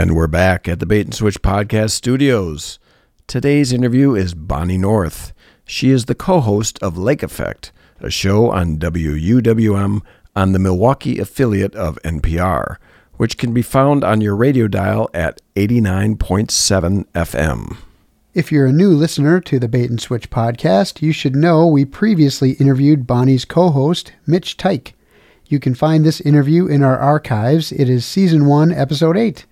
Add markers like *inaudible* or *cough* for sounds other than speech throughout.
And we're back at the Bait and Switch Podcast Studios. Today's interview is Bonnie North. She is the co host of Lake Effect, a show on WUWM on the Milwaukee affiliate of NPR, which can be found on your radio dial at 89.7 FM. If you're a new listener to the Bait and Switch podcast, you should know we previously interviewed Bonnie's co host, Mitch Teich. You can find this interview in our archives. It is Season 1, Episode 8.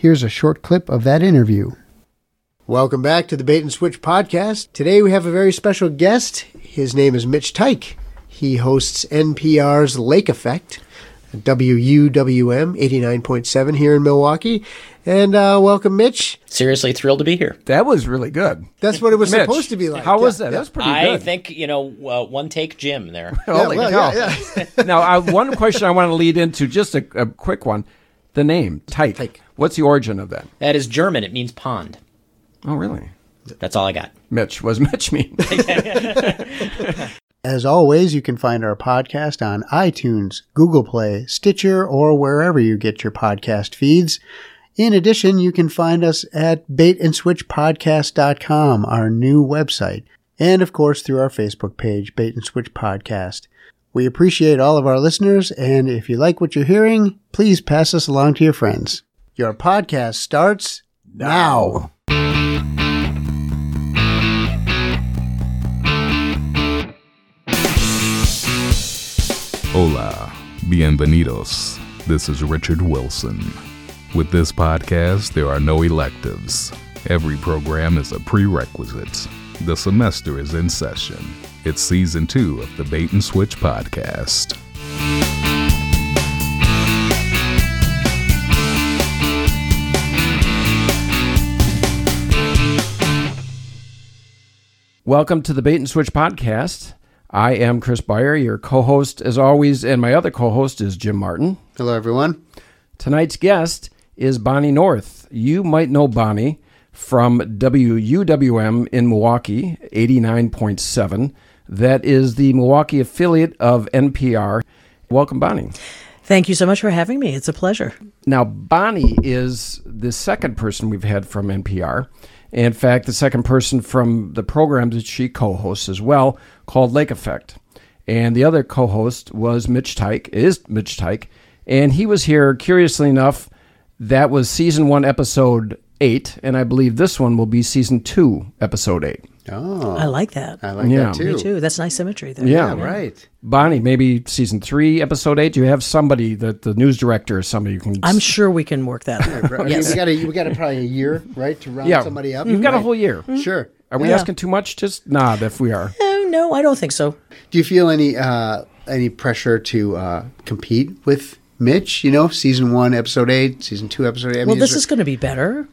Here's a short clip of that interview. Welcome back to the Bait and Switch podcast. Today we have a very special guest. His name is Mitch Teich. He hosts NPR's Lake Effect, WUWM 89.7 here in Milwaukee. And uh, welcome, Mitch. Seriously thrilled to be here. That was really good. That's what it was Mitch, supposed to be like. How was that? yeah. That was pretty I good. I think, you know, uh, one take Jim there. *laughs* Holy well, cow. yeah, yeah. *laughs* now, uh, one question I want to lead into, just a, a quick one. The name, Teich. Teich. What's the origin of that? That is German. It means pond. Oh, really? That's all I got. Mitch. What does Mitch mean? *laughs* As always, you can find our podcast on iTunes, Google Play, Stitcher, or wherever you get your podcast feeds. In addition, you can find us at baitandswitchpodcast.com, our new website, and of course through our Facebook page, Bait and Switch Podcast. We appreciate all of our listeners, and if you like what you're hearing, please pass us along to your friends. Your podcast starts now. Hola, bienvenidos. This is Richard Wilson. With this podcast, there are no electives. Every program is a prerequisite. The semester is in session. It's season two of the Bait and Switch podcast. Welcome to the Bait and Switch podcast. I am Chris Beyer, your co host, as always, and my other co host is Jim Martin. Hello, everyone. Tonight's guest is Bonnie North. You might know Bonnie from WUWM in Milwaukee, 89.7. That is the Milwaukee affiliate of NPR. Welcome, Bonnie. Thank you so much for having me. It's a pleasure. Now, Bonnie is the second person we've had from NPR. In fact, the second person from the program that she co hosts as well, called Lake Effect. And the other co host was Mitch Teich, is Mitch Teich. And he was here, curiously enough, that was season one, episode eight. And I believe this one will be season two, episode eight. Oh, I like that. I like Yeah. that too. Me too. That's nice symmetry there. Yeah. Yeah, right. Bonnie, maybe season three, episode eight. Do you have somebody that the news director or somebody you can. I'm sure we can work that *laughs* out. I mean, yes. we got a, we got a, probably a year, right, to round yeah, somebody up. You've got a whole year. Sure. Are we Yeah. asking too much? Just nod if we are. Oh, no, I don't think so. Do you feel any uh, any pressure to uh, compete with Mitch? You know, season one, episode eight, season two, episode eight. I Well, mean, this there- is going to be better.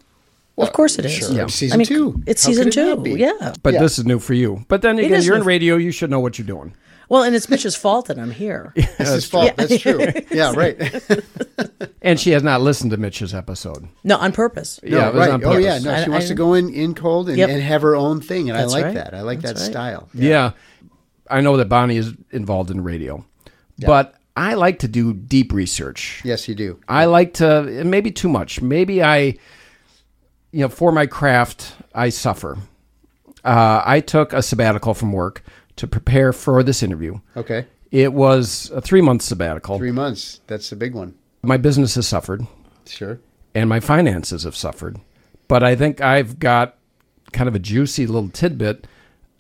Of course it is. sure. Yeah. Season I mean, two. It's How season it two. Yeah. But Yeah. this is new for you. But then again, you're in for- radio. You should know what you're doing. Well, and it's Mitch's fault that I'm here. *laughs* That's his fault. That's true. *laughs* Yeah, right. *laughs* And she has not listened to Mitch's episode. No, on purpose. Yeah, it was right. on oh, yeah. purpose. No, she I- wants I- to go in, in cold and, Yep. and have her own thing. And That's I like right. that. I like That's that right. style. Yeah. I know that Bonnie is involved in radio. But I like to do deep research. Yes, you do. I like to, maybe too much. Maybe I, you know, for my craft, I suffer. Uh, I took a sabbatical from work to prepare for this interview. Okay. It was a three month sabbatical. Three months. That's the big one. My business has suffered. Sure. and my finances have suffered. But I think I've got kind of a juicy little tidbit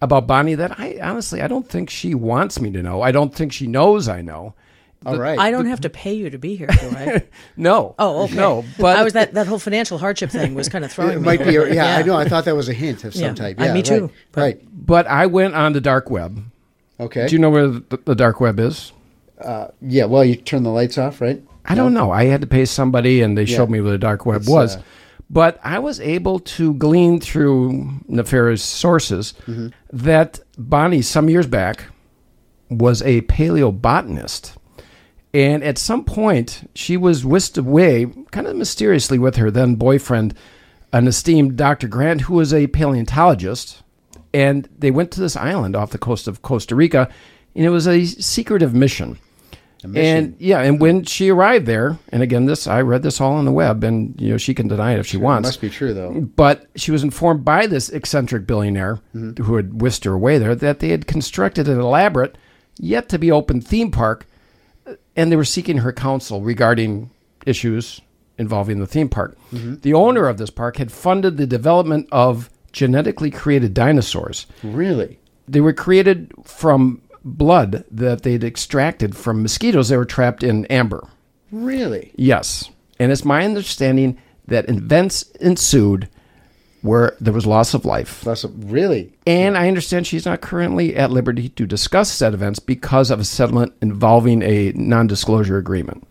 about Bonnie that I honestly I don't think she wants me to know. I don't think she knows I know. All right. I don't have to pay you to be here, do I? *laughs* No. Oh, okay. No, but I was that, that whole financial hardship thing was kind of throwing it me. might be. A, yeah, I know. I thought that was a hint of some Yeah. type. Uh, Yeah, me right. too, but- Right. but I went on the dark web. Okay. Do you know where the, the dark web is? yeah. Well, you turn the lights off, right? I don't know. I had to pay somebody, and they showed me where the dark web It's, was. uh, but I was able to glean through nefarious sources Mm-hmm. that Bonnie, some years back, was a paleobotanist. And at some point, she was whisked away, kind of mysteriously, with her then boyfriend, an esteemed Dr. Grant, who was a paleontologist. And they went to this island off the coast of Costa Rica, and it was a secretive mission. A mission. And yeah, and when she arrived there, and again, this I read this all on the web, and you know she can deny it if she wants. Must be true though. But she was informed by this eccentric billionaire mm-hmm. who had whisked her away there that they had constructed an elaborate, yet to be open theme park, and they were seeking her counsel regarding issues involving the theme park. Mm-hmm. The owner of this park had funded the development of genetically created dinosaurs. Really? They were created from blood that they'd extracted from mosquitoes that were trapped in amber. Really? Yes. And it's my understanding that events ensued where there was loss of life. That's a- really? And I understand she's not currently at liberty to discuss said events because of a settlement involving a non disclosure agreement.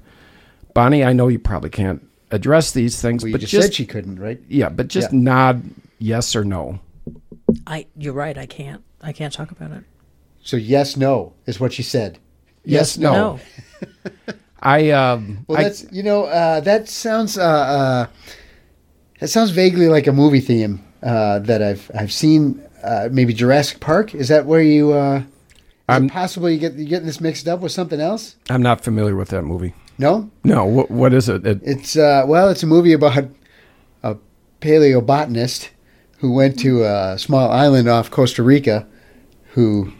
Bonnie, I know you probably can't address these things, Well, you but just, just, said she couldn't, right? yeah, but just Yeah. nod yes or no. I you're right. I can't. I can't talk about it. So yes, no is what she said. Yes, no. No. I um Well, I- that's you know uh, that sounds uh, uh, that sounds vaguely like a movie theme uh, that I've I've seen. Uh, maybe Jurassic Park. Is that where you? Uh, is I'm- it possible you get you getting this mixed up with something else? I'm not familiar with that movie. No, No, what, what is it? it it's uh, well, it's a movie about a paleobotanist who went to a small island off Costa Rica, who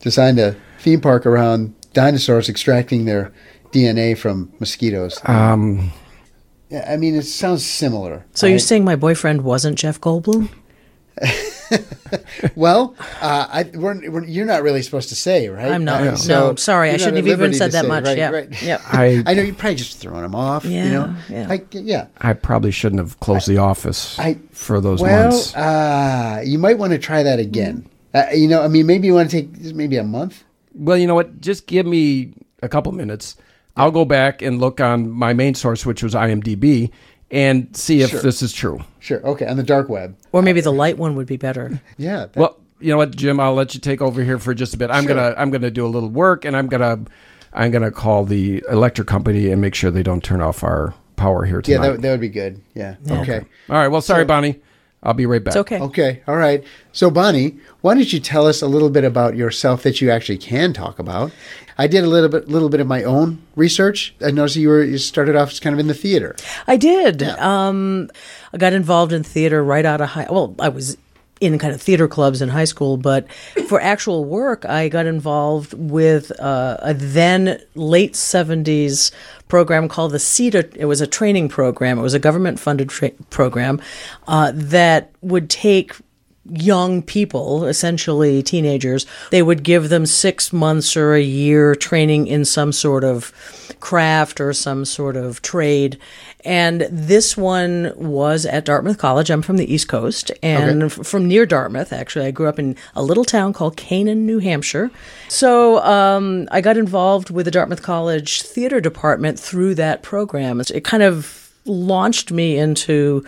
designed a theme park around dinosaurs extracting their DNA from mosquitoes. um I mean, it sounds similar. So you're saying my boyfriend wasn't Jeff Goldblum? *laughs* Well, uh, I, we're, we're, you're not really supposed to say, right? I'm not. Uh, No, so sorry, I shouldn't have even said that say, much. Right, yeah. right. Yeah. I *laughs* I know you're probably just throwing him off. you Yeah, know, yeah. I, yeah. I probably shouldn't have closed the office I- for those well, months. uh, you might want to try that again. Uh, you know, I mean, maybe you want to take maybe a month. Well, you know what? Just give me a couple minutes. I'll go back and look on my main source, which was IMDb, and see if Sure. this is true. Sure. Okay, on the dark web. Or maybe the light one would be better. *laughs* Yeah. that- Well, you know what, Jim? I'll let you take over here for just a bit. I'm Sure. gonna I'm gonna do a little work, and I'm gonna I'm gonna call the electric company and make sure they don't turn off our power here yeah, tonight. that, that would be good. Yeah. Okay. All right. Well, sorry, So- Bonnie. I'll be right back. It's okay. Okay. All right. So, Bonnie, why don't you tell us a little bit about yourself that you actually can talk about? I did a little bit, little bit of my own research. I noticed you were you started off as kind of in the theater. I did. Um, I got involved in theater right out of high. Well, I was in kind of theater clubs in high school, but for actual work, I got involved with uh, a then late seventies program called the CETA. It was a training program. It was a government funded tra- program uh, that would take young people, essentially teenagers, they would give them six months or a year training in some sort of craft or some sort of trade. And this one was at Dartmouth College. I'm from the East Coast and f- from near Dartmouth, actually. I grew up in a little town called Canaan, New Hampshire. So um, I got involved with the Dartmouth College theater department through that program. It kind of launched me into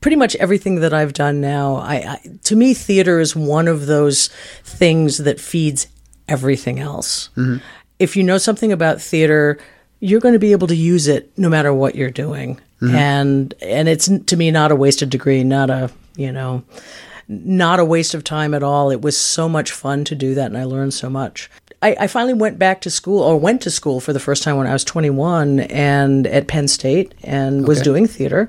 pretty much everything that I've done now. I, I to me, theater is one of those things that feeds everything else. Mm-hmm. If you know something about theater, you're going to be able to use it no matter what you're doing, mm-hmm. and and it's to me not a wasted degree, not a you know. Not a waste of time at all. It was so much fun to do that, and I learned so much. I, I finally went back to school, or went to school for the first time when I was 21, and at Penn State, and was doing theater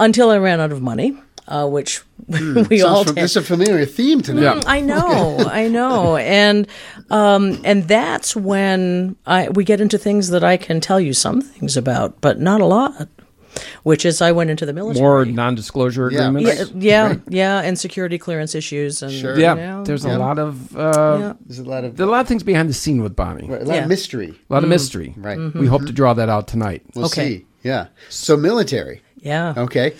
until I ran out of money, uh, which *laughs* we all Sounds fam- did. this is a familiar theme tonight. Yeah. I know, *laughs* I know, and um, and that's when I we get into things that I can tell you some things about, but not a lot. Which is, I went into the military. More non-disclosure agreements. yeah, yeah, yeah, and security clearance issues, and Sure. Yeah, you know, there's yeah. a lot of uh, Yeah. There's a lot of there's a lot of things behind the scene with Bonnie. a lot Yeah. of mystery. A lot of mystery. Right. We hope to draw that out tonight. We'll Okay. see. Yeah. So military. Yeah. Okay.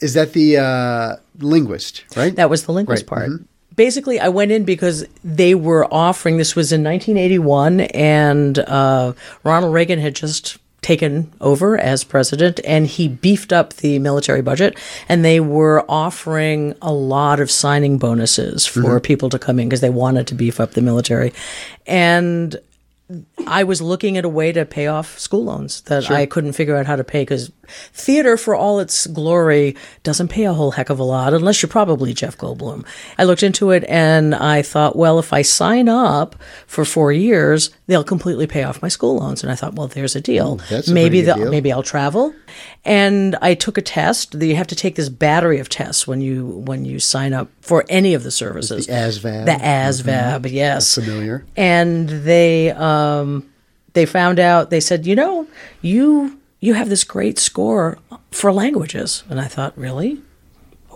Is that the uh, linguist, right? That was the linguist Right, part. Basically, I went in because they were offering. This was in 1981, and uh, Ronald Reagan had just taken over as president, and he beefed up the military budget, and they were offering a lot of signing bonuses for people to come in because they wanted to beef up the military, and I was looking at a way to pay off school loans that I couldn't figure out how to pay because theater, for all its glory, doesn't pay a whole heck of a lot unless you're probably Jeff Goldblum. I looked into it and I thought, well, if I sign up for four years, they'll completely pay off my school loans. And I thought, well, there's a deal. That's a maybe pretty good deal. maybe I'll travel. And I took a test. You have to take this battery of tests when you when you sign up for any of the services. The ASVAB. The ASVAB, yes. Familiar. And they um, they found out. They said, you know, you you have this great score for languages. And I thought, really?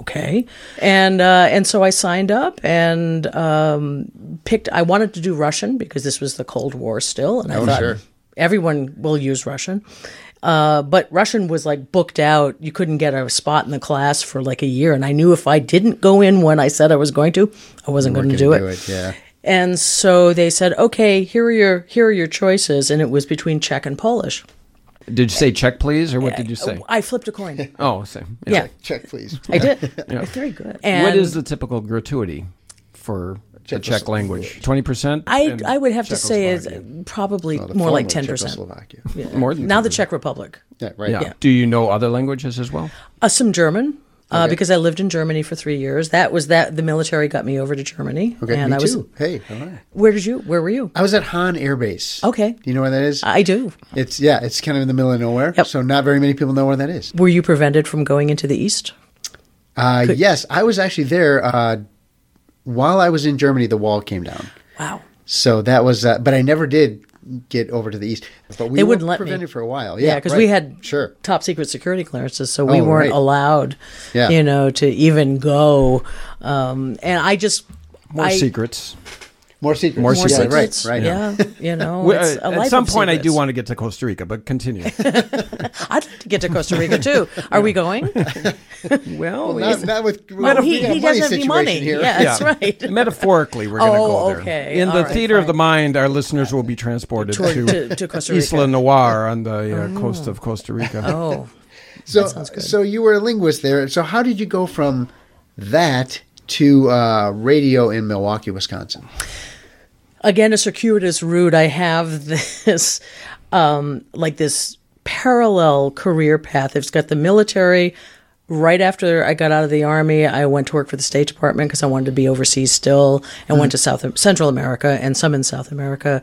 Okay and uh, and so I signed up and um, picked I wanted to do Russian because this was the Cold War still and I Oh, thought sure. everyone will use Russian uh, but Russian was like booked out you couldn't get a spot in the class for like a year and I knew if I didn't go in when I said I was going to I wasn't going to do it. Yeah. and so they said okay here are your here are your choices and it was between Czech and Polish Did you say check, please, or what did you say? I flipped a coin *laughs* Oh, same. yeah Check, please. I did very good and What is the typical gratuity for the Czech language? Twenty percent. I I would have to say is probably The more like former ten percent. Czechoslovakia. more than Now the Czech Republic, Yeah, right. Yeah. Do you know other languages as well? uh, some German. Uh, Okay. because I lived in Germany for three years. That was that. The military got me over to Germany, Okay, and me I was. too. Hey, all right. Where did you? Where were you? I was at Hahn Air Base. Okay. Do you know where that is? I do. it's yeah, it's kind of in the middle of nowhere. Yep. So not very many people know where that is. Were you prevented from going into the east? Uh, yes, I was actually there uh, while I was in Germany. The wall came down, Wow. so that was. Uh, but I never did get over to the east. But we They wouldn't let me. prevented for a while. Yeah, Yeah, because right. we had sure. top secret security clearances, so we Oh, weren't right. allowed, Yeah. you know, to even go. Um, and I just More I, secrets. More secrets. More more Yeah. Right. Right. Yeah, you know, it's uh, a life at some of point, I do want to get to Costa Rica, but continue. *laughs* I'd like to get to Costa Rica too. *laughs* Are we going? *laughs* well, Not, not with. Well, we he, he money doesn't have any money. Here. Yeah, that's right. Metaphorically, we're going to Oh, go there. okay. In All the right, theater of the mind, our listeners will be transported Toward- to, to- to Costa Rica. Isla Noir on the uh, coast of Costa Rica. Oh, So, sounds good. so you were a linguist there. So how did you go from that to uh, radio in Milwaukee, Wisconsin? Again, a circuitous route. I have *laughs* this, um, like this parallel career path. It's got the military. Right after I got out of the army, I went to work for the State Department because I wanted to be overseas still, and went to South Central America and some in South America,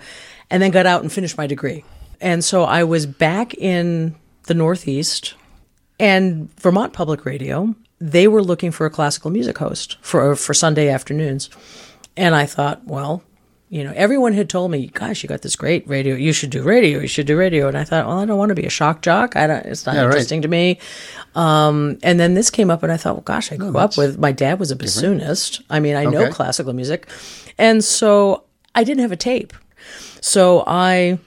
and then got out and finished my degree. And so I was back in the Northeast, and Vermont Public Radio. They were looking for a classical music host for for Sunday afternoons, and I thought, well, you know, everyone had told me, "Gosh, you got this great radio. You should do radio. You should do radio." And I thought, well, I don't want to be a shock jock. I don't. It's not Yeah, right. interesting to me. Um, and then this came up, and I thought, well, gosh, I grew up with my dad was a bassoonist. I mean, I know classical music, and so I didn't have a tape, so I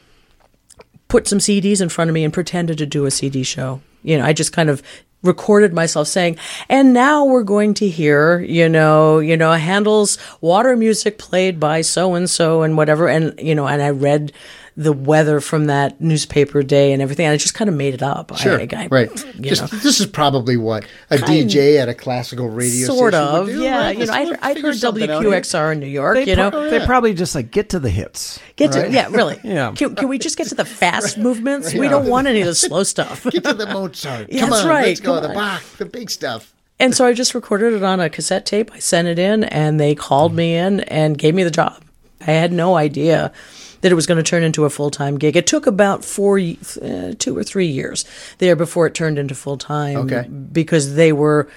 put some CDs in front of me and pretended to do a CD show. You know, I just kind of recorded myself saying, "And now we're going to hear, you know, you know, Handel's water music played by so and so and whatever." And you know, and I read the weather from that newspaper day and everything. And I just kind of made it up. Sure, I, I, right. You Just know. this is probably what a DJ at a classical radio Sort station of, would do, yeah. right? You know, Just I'd, I'd heard something out here. WQXR in New York. They, you know, pro- oh, they probably just like get to the hits. get to yeah, really. *laughs* Yeah. Can, can we just get to the fast movements? We don't want any of the slow stuff. Get to the Mozart. *laughs* Yeah, Come that's on, right, let's go. come The on. Bach, the big stuff. And so I just recorded it on a cassette tape. I sent it in, and they called me in and gave me the job. I had no idea that it was going to turn into a full time gig. It took about four, uh, two or three years there before it turned into full time. Okay. because they were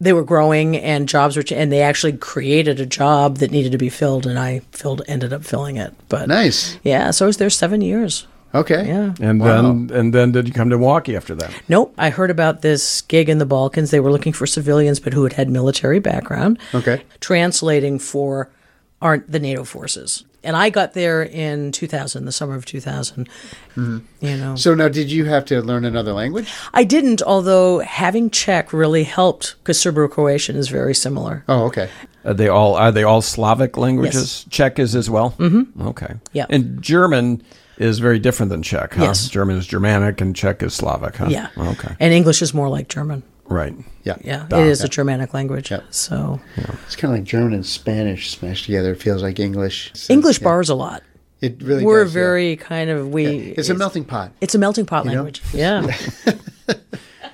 they were growing and jobs were, ch- and they actually created a job that needed to be filled, and I filled ended up filling it. But Nice. yeah, so I was there seven years. Okay. Yeah. And Wow. then and then did you come to Milwaukee after that? Nope. I heard about this gig in the Balkans. They were looking for civilians, but who had had military background. Okay. Translating for our, the NATO forces. And I got there in 2000, the summer of 2000. You know, So now, did you have to learn another language? I didn't, although having Czech really helped because Serbo-Croatian is very similar. Oh, okay. Are they all are they all Slavic languages? Czech is as well. Mm-hmm. Okay. Yeah. And German is very different than Czech. Huh? Yes. German is Germanic and Czech is Slavic. Huh? Yeah. Okay. And English is more like German. Right. Yeah. Yeah, Ah, it is yeah. a Germanic language. Yep. So It's kind of like German and Spanish smashed together. It feels like English. So, English yeah. bars a lot. It really We're does, yeah. very kind of we. It's a melting pot. It's a melting pot You know? language. Yeah. *laughs*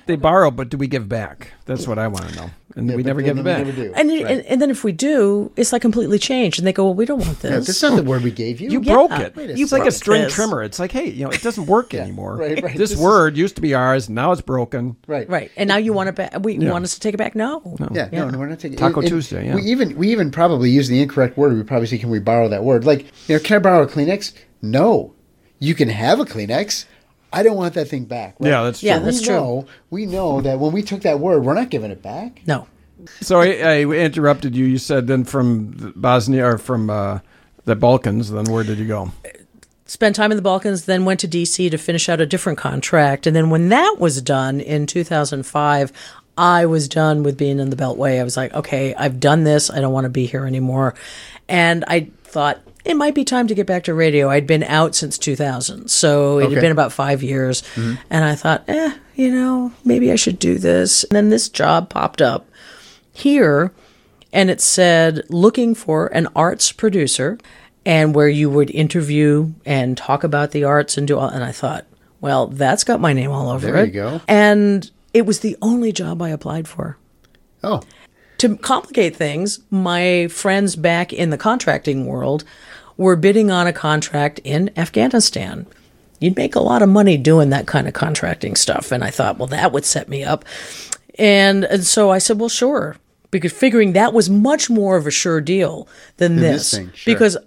They borrow, but do we give back? That's what I want to know. And we never give it back. never do. And, Right. and and then if we do, it's like completely changed, and they go, "Well, we don't want Yeah, this." that's not the oh. word we gave you. You Yeah. broke it. Wait a It's like a string this. trimmer. It's like, hey, you know, it doesn't work anymore. right, right. This, This is- word used to be ours. Now it's broken. right. right, and now you want it back? We Yeah. want us to take it back? No. Yeah, no, no, we're not taking Taco and- and Tuesday, yeah. We even we even probably use the incorrect word. We probably say, "Can we borrow that word?" Like, you know, can I borrow a Kleenex? No, you can have a Kleenex. I don't want that thing back. right? Yeah, that's true. Yeah, true. that's we true. Know, we know that when we took that word, we're not giving it back. No. So I, I interrupted you. You said then from Bosnia or from uh, the Balkans. Then where did you go? spent time in the Balkans, then went to DC to finish out a different contract. And then when that was done in 2005, I was done with being in the Beltway. I was like, okay, I've done this. I don't want to be here anymore. And I thought it might be time to get back to radio. I'd been out since 2000. So it Okay. had been about five years. And I thought, eh, you know, maybe I should do this. And then this job popped up here and it said looking for an arts producer and where you would interview and talk about the arts and do all and I thought, well, that's got my name all over There it. you go. And it was the only job I applied for. Oh, To complicate things, my friends back in the contracting world were bidding on a contract in Afghanistan. You'd make a lot of money doing that kind of contracting stuff. And I thought, well, that would set me up. And, and so I said, well, sure. Because figuring that was much more of a sure deal than this this. thing, sure. Because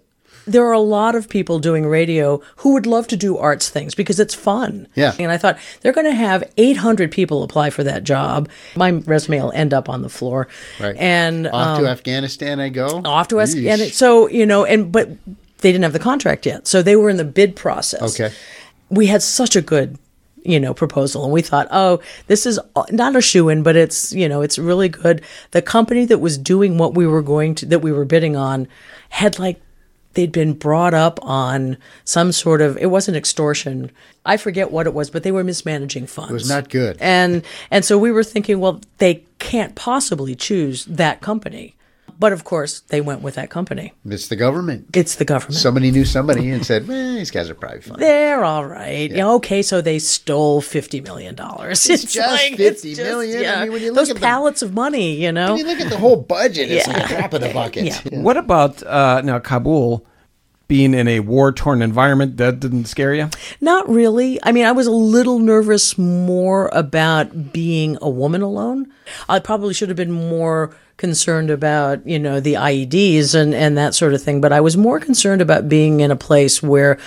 there are a lot of people doing radio who would love to do arts things because it's fun. Yeah. And I thought they're going to have 800 people apply for that job. My resume will end up on the floor. right. And off um, to Afghanistan I go. off to us. Yeesh. And it, so, you know, and but they didn't have the contract yet. So they were in the bid process. Okay. We had such a good, you know, proposal. And we thought, oh, this is not a shoe in, but it's, you know, it's really good. The company that was doing what we were going to, that we were bidding on had like, they'd been brought up on some sort of, it wasn't extortion. I forget what it was, but they were mismanaging funds. It was not good. And and so we were thinking, well, they can't possibly choose that company. But of course, they went with that company. It's the government. It's the government. Somebody knew somebody and said, "Eh, these guys are probably fine." They're all right. Yeah. okay, so they stole fifty million dollars. It's, just it's 50 million? I yeah, mean, when you look those at the- pallets of money, you know. When you look at the whole budget, it's like Yeah. a drop in the bucket. Yeah. What about uh, now Kabul being in a war torn environment? That didn't scare you? Not really. I mean, I was a little nervous more about being a woman alone. I probably should have been more concerned about, you know, the IEDs and, and that sort of thing. But I was more concerned about being in a place where,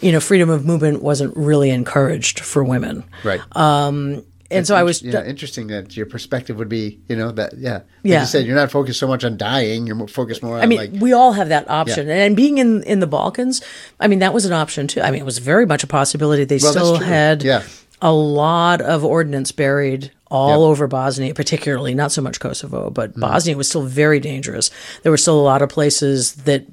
you know, freedom of movement wasn't really encouraged for women. Right. Um, And so I was. yeah, interesting that your perspective would be, you know, that yeah. Like Yeah. you said you're not focused so much on dying, you're focused more on I mean, like we all have that option, and being in in the Balkans, I mean, that was an option too. I mean, it was very much a possibility. They Well, still had Yeah. a lot of ordnance buried all over Bosnia, particularly not so much Kosovo, but Mm-hmm. Bosnia was still very dangerous. There were still a lot of places that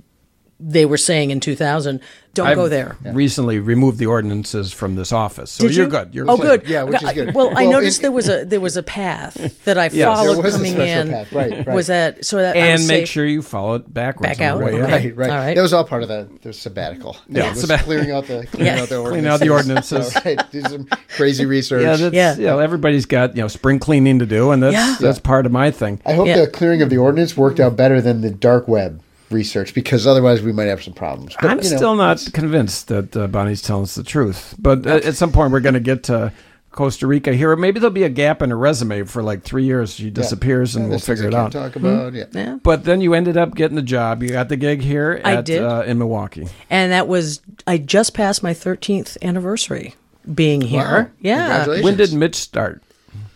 they were saying in 2000, don't I've go there. Recently removed the ordinances from this office, so Did you're you? good. You're oh, good. Yeah, which is good. Well, I Well, noticed it- there was a there was a path *laughs* that I Yes. followed There was a coming special in. path, right, right. Was that so that I And was make safe? sure you follow it backwards. Back on the out, way okay. Right, right. All right. That was all part of the, the sabbatical. Yeah, it was sabbat- clearing out the clearing Yeah. out *laughs* the ordinances. Clean out the ordinances. All *laughs* right, do some crazy research. Yeah, that's, Yeah. yeah. everybody's got you know spring cleaning to do, and that's Yeah. that's part of my thing. I hope Yeah. the clearing of the ordinance worked out better than the dark web research because otherwise we might have some problems. But, I'm you know, still not convinced that uh, Bonnie's telling us the truth, but uh, at some point we're going to get to Costa Rica here. Maybe there'll be a gap in her resume for like three years. She disappears, and Yeah, we'll figure it out. Talk about yeah. Yeah. But then you ended up getting the job. You got the gig here I at did. Uh, in Milwaukee. and that was I just passed my 13th anniversary being here. Wow. Yeah, When did Mitch start?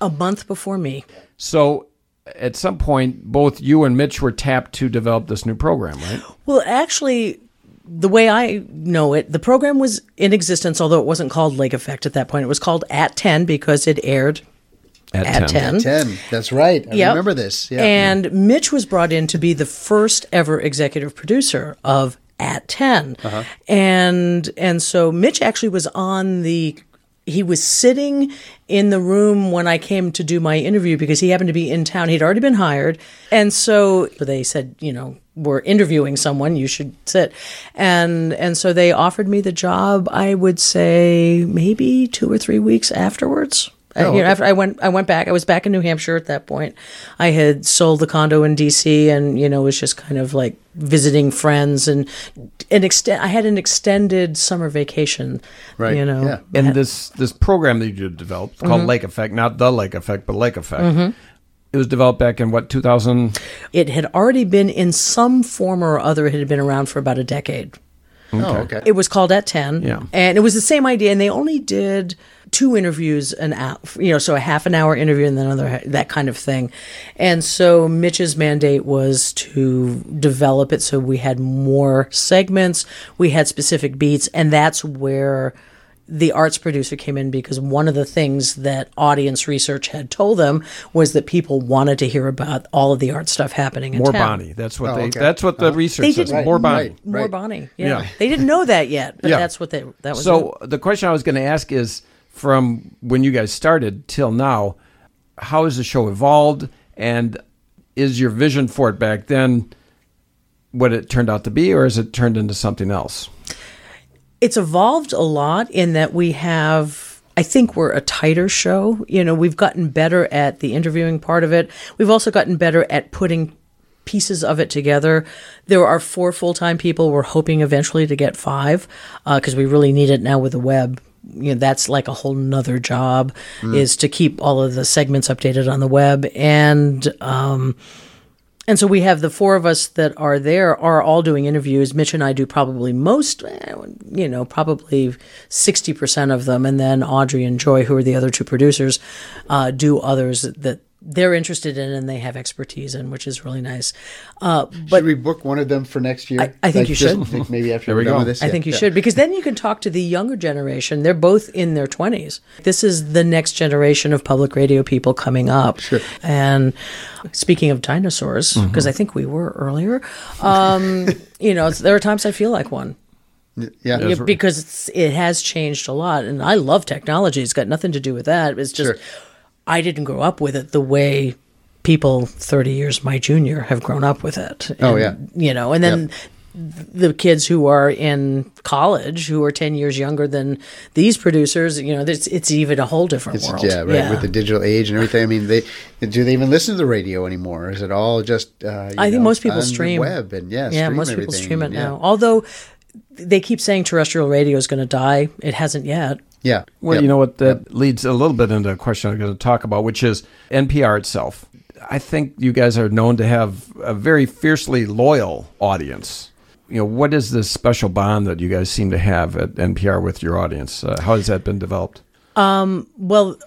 a month before me. So at some point, both you and Mitch were tapped to develop this new program, right? Well, actually, the way I know it, the program was in existence, although it wasn't called Lake Effect at that point. It was called At 10 because it aired at 10. Ten. That's right. I Yep. remember this. Yeah. And Mitch was brought in to be the first ever executive producer of At 10. Uh-huh. And and so Mitch actually was on the he was sitting in the room when I came to do my interview because he happened to be in town. He'd already been hired. And so they said, you know, we're interviewing someone, you should sit. And and so they offered me the job, I would say maybe 2 or 3 weeks afterwards. I- Oh, you know, after I went, I went back. I was back in New Hampshire at that point. I had sold the condo in D.C. and you know was just kind of like visiting friends and an extent. I had an extended summer vacation. Right, You know. yeah. And this this program that you developed called mm-hmm. Lake Effect, not the Lake Effect, but Lake Effect. Mm-hmm. It was developed back in what 2000. It had already been in some form or other. It had been around for about a decade. Oh, okay. It was called at 10. Yeah. And it was the same idea. And they only did two interviews an hour, you know, so a half an hour interview and then another, that kind of thing. And so Mitch's mandate was to develop it so we had more segments, we had specific beats, and that's where the arts producer came in because one of the things that audience research had told them was that people wanted to hear about all of the art stuff happening in More town. Bonnie. That's what Oh, they. okay. That's what the uh-huh. research They says. didn't- More Bonnie. right. More Bonnie. Yeah. Yeah. They didn't know that yet, but Yeah. that's what they that was So the question I was going to ask is, from when you guys started till now, how has the show evolved, and is your vision for it back then what it turned out to be, or has it turned into something else? It's evolved a lot in that we have I think we're a tighter show. You know, we've gotten better at the interviewing part of it. We've also gotten better at putting pieces of it together. There are four full time people. We're hoping eventually to get five because we really need it now with the web. You know, that's like a whole nother job is to keep all of the segments updated on the web and um, and so we have the four of us that are there are all doing interviews. Mitch and I do probably most, eh, you know, probably 60% of them. And then Audrey and Joy, who are the other two producers, uh, do others that they're interested in and they have expertise in, which is really nice. Uh, but should we book one of them for next year? I- I think you should. like maybe after we're we go. with this. I Yeah, think you yeah. should because then you can talk to the younger generation. They're both in their 20s. This is the next generation of public radio people coming up. Sure. And speaking of dinosaurs, because I think we were earlier, um, *laughs* you know, there are times I feel like one. Yeah. Yeah, because it's, it has changed a lot, and I love technology. It's got nothing to do with that. It's just Sure. I didn't grow up with it the way people thirty years my junior have grown up with it. Oh, yeah. you know, and then the kids who are in college who are 10 years younger than these producers you know it's, it's even a whole different It's, world yeah, right. With the digital age and everything. I mean, they do they even listen to the radio anymore? Or is it all just? Uh, you I think know, most people stream web and yeah, yeah most people stream it and, yeah. now although they keep saying terrestrial radio is going to die it hasn't yet Yeah. Well, Yep. you know what? That leads a little bit into a question I'm going to talk about, which is NPR itself. I think you guys are known to have a very fiercely loyal audience. You know, what is this special bond that you guys seem to have at NPR with your audience? Uh, how has that been developed? Well,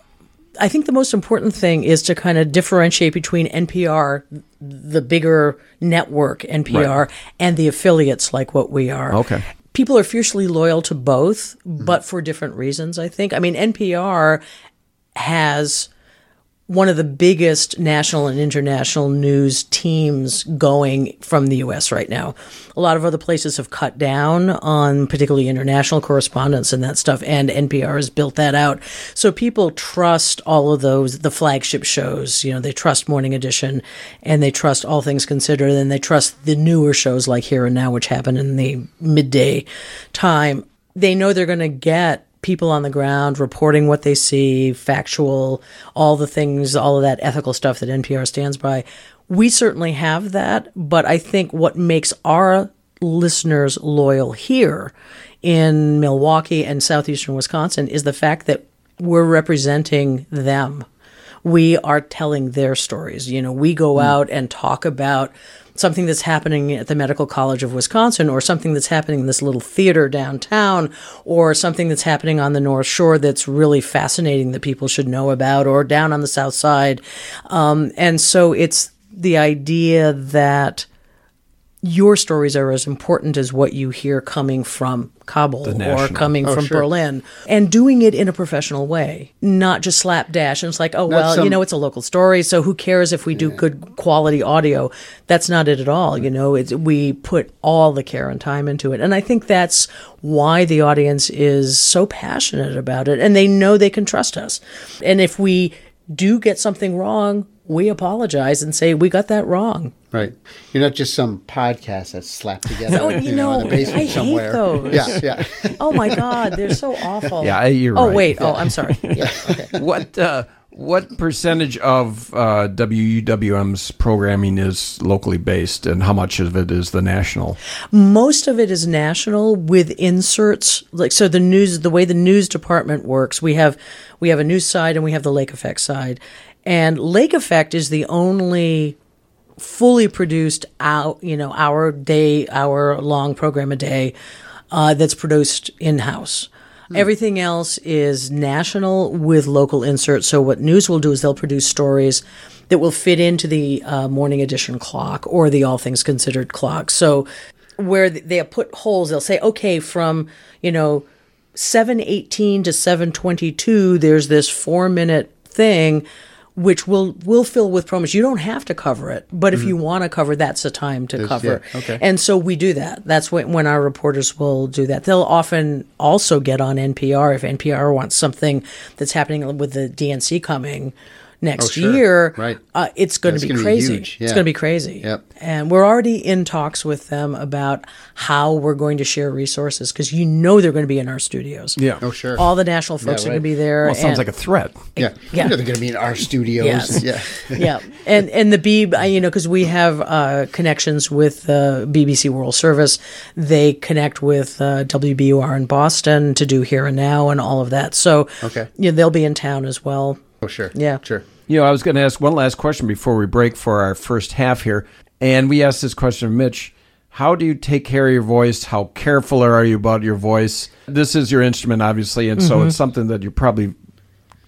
I think the most important thing is to kind of differentiate between NPR, the bigger network NPR, Right. and the affiliates like what we are. Okay. People are fiercely loyal to both, mm-hmm. but for different reasons, I think. I mean, NPR has one of the biggest national and international news teams going from the US right now. A lot of other places have cut down on particularly international correspondence and that stuff, and NPR has built that out. So people trust all of those, the flagship shows. You know, they trust Morning Edition and they trust All Things Considered, and they trust the newer shows like Here and Now, which happen in the midday time. They know they're going to get people on the ground reporting what they see, factual, all the things, all of that ethical stuff that NPR stands by. We certainly have that, but I think what makes our listeners loyal here in Milwaukee and southeastern Wisconsin is the fact that we're representing them. We are telling their stories. You know, we go hmm. out and talk about something that's happening at the Medical College of Wisconsin or something that's happening in this little theater downtown or something that's happening on the North Shore that's really fascinating that people should know about or down on the South Side. Um, and so it's the idea that your stories are as important as what you hear coming from Kabul or coming Oh, from sure. Berlin and doing it in a professional way, not just slapdash. And it's like, oh, well, some- you know, it's a local story. So who cares if we do good quality audio? That's not it at all. You know, it's, we put all the care and time into it. And I think that's why the audience is so passionate about it and they know they can trust us. And if we do get something wrong, we apologize and say we got that wrong. Right. You're not just some podcast that's slapped together. Oh, you in know, the basement I hate those. Yeah, yeah. *laughs* Oh my God, they're so awful. Yeah, you're Oh right. wait. Oh, I'm sorry. *laughs* Yeah. Okay. what uh, what percentage of uh, WUWM's programming is locally based, and how much of it is the national? Most of it is national with inserts. Like so, the news, the way the news department works, we have we have a news side and we have the Lake Effect side, and Lake Effect is the only fully produced out you know our day hour long program a day uh, that's produced in house. Everything else is national with local inserts. So what news will do is they'll produce stories that will fit into the uh, morning edition clock or the all things considered clock. So where they put holes, they'll say, okay, from you know 718 to 722 there's this 4 minute thing which will will fill with promos you don't have to cover it but if mm-hmm. you want to cover that's the time to cover yeah, okay. and so we do that. That's when, when our reporters will do that. They'll often also get on npr if npr wants something that's happening with the dnc coming next Oh, sure. year Right. uh, it's going That's to be gonna be crazy it's going to be crazy Yep. and we're already in talks with them about how we're going to share resources because you know they're going to be in our studios. Yeah. Oh, sure. All the national folks Yeah, are going right. to be there. Well, it sounds and- like a threat. Yeah. Yeah. You know they're going to be in our studios. Yes. *laughs* Yeah. *laughs* yeah, and and the Beeb, uh, you know, because we have uh, connections with uh, BBC World Service, they connect with uh, WBUR in Boston to do Here and Now and all of that. So, Okay. yeah, they'll be in town as well. Oh, sure. Yeah. Sure. You know, I was going to ask one last question before we break for our first half here. And we asked this question of Mitch How do you take care of your voice? How careful are you about your voice? This is your instrument, obviously, and so it's something that you probably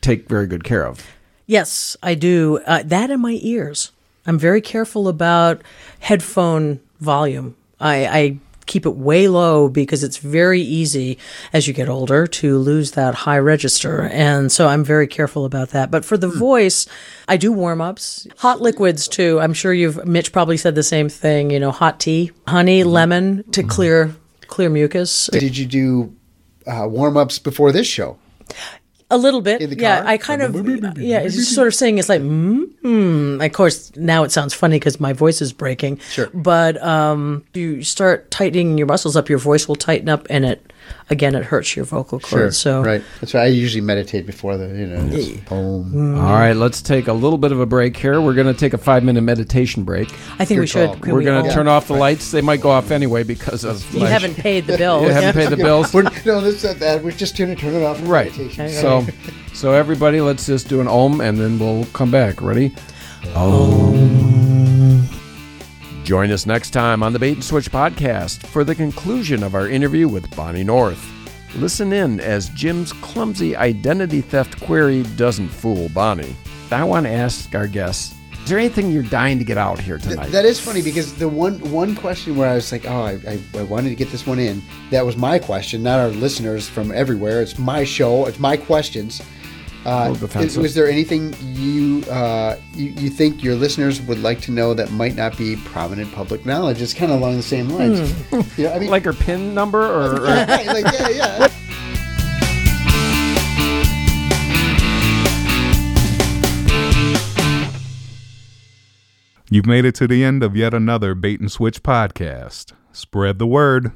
take very good care of. Yes, I do. Uh, that in my ears. I'm very careful about headphone volume. I, I keep it way low because it's very easy as you get older to lose that high register. And so I'm very careful about that. But for the hmm. voice, I do warm ups, hot liquids too. I'm sure you've, Mitch probably said the same thing, you know, hot tea, honey, mm-hmm. lemon to mm-hmm. clear, clear mucus. Did you do uh, warm ups before this show? A little bit, In the yeah. car? I kind of, *laughs* yeah. It's just sort of saying it's like, mm, mm. Of course, now it sounds funny because my voice is breaking. Sure. But um, you start tightening your muscles up, your voice will tighten up, and it again it hurts your vocal cords. So right. That's why I usually meditate before the you know just boom. Mm. All right, let's take a little bit of a break here. We're going to take a five minute meditation break. I think we Good should. call. We're we going to turn off the lights. They might go off anyway because of. You haven't paid the bill. You haven't paid the bills. We're, no, that's not uh, that. We're just going to turn it off. Right. meditation. So, so everybody, let's just do an om, and then we'll come back. Ready? Om. Join us next time on the Bait and Switch podcast for the conclusion of our interview with Bonnie North. Listen in as Jim's clumsy identity theft query doesn't fool Bonnie. I want to ask our guests: Is there anything you're dying to get out here tonight? That is funny because the one one question where I was like, oh, I, I, I wanted to get this one in. That was my question, not our listeners from everywhere. It's my show. It's my questions. Uh, is, was there anything you, uh, you you think your listeners would like to know that might not be prominent public knowledge? It's kind of along the same lines. You know, I mean, like her pin number, or, or *laughs* right, like yeah, yeah. You've made it to the end of yet another Bait and Switch podcast. Spread the word.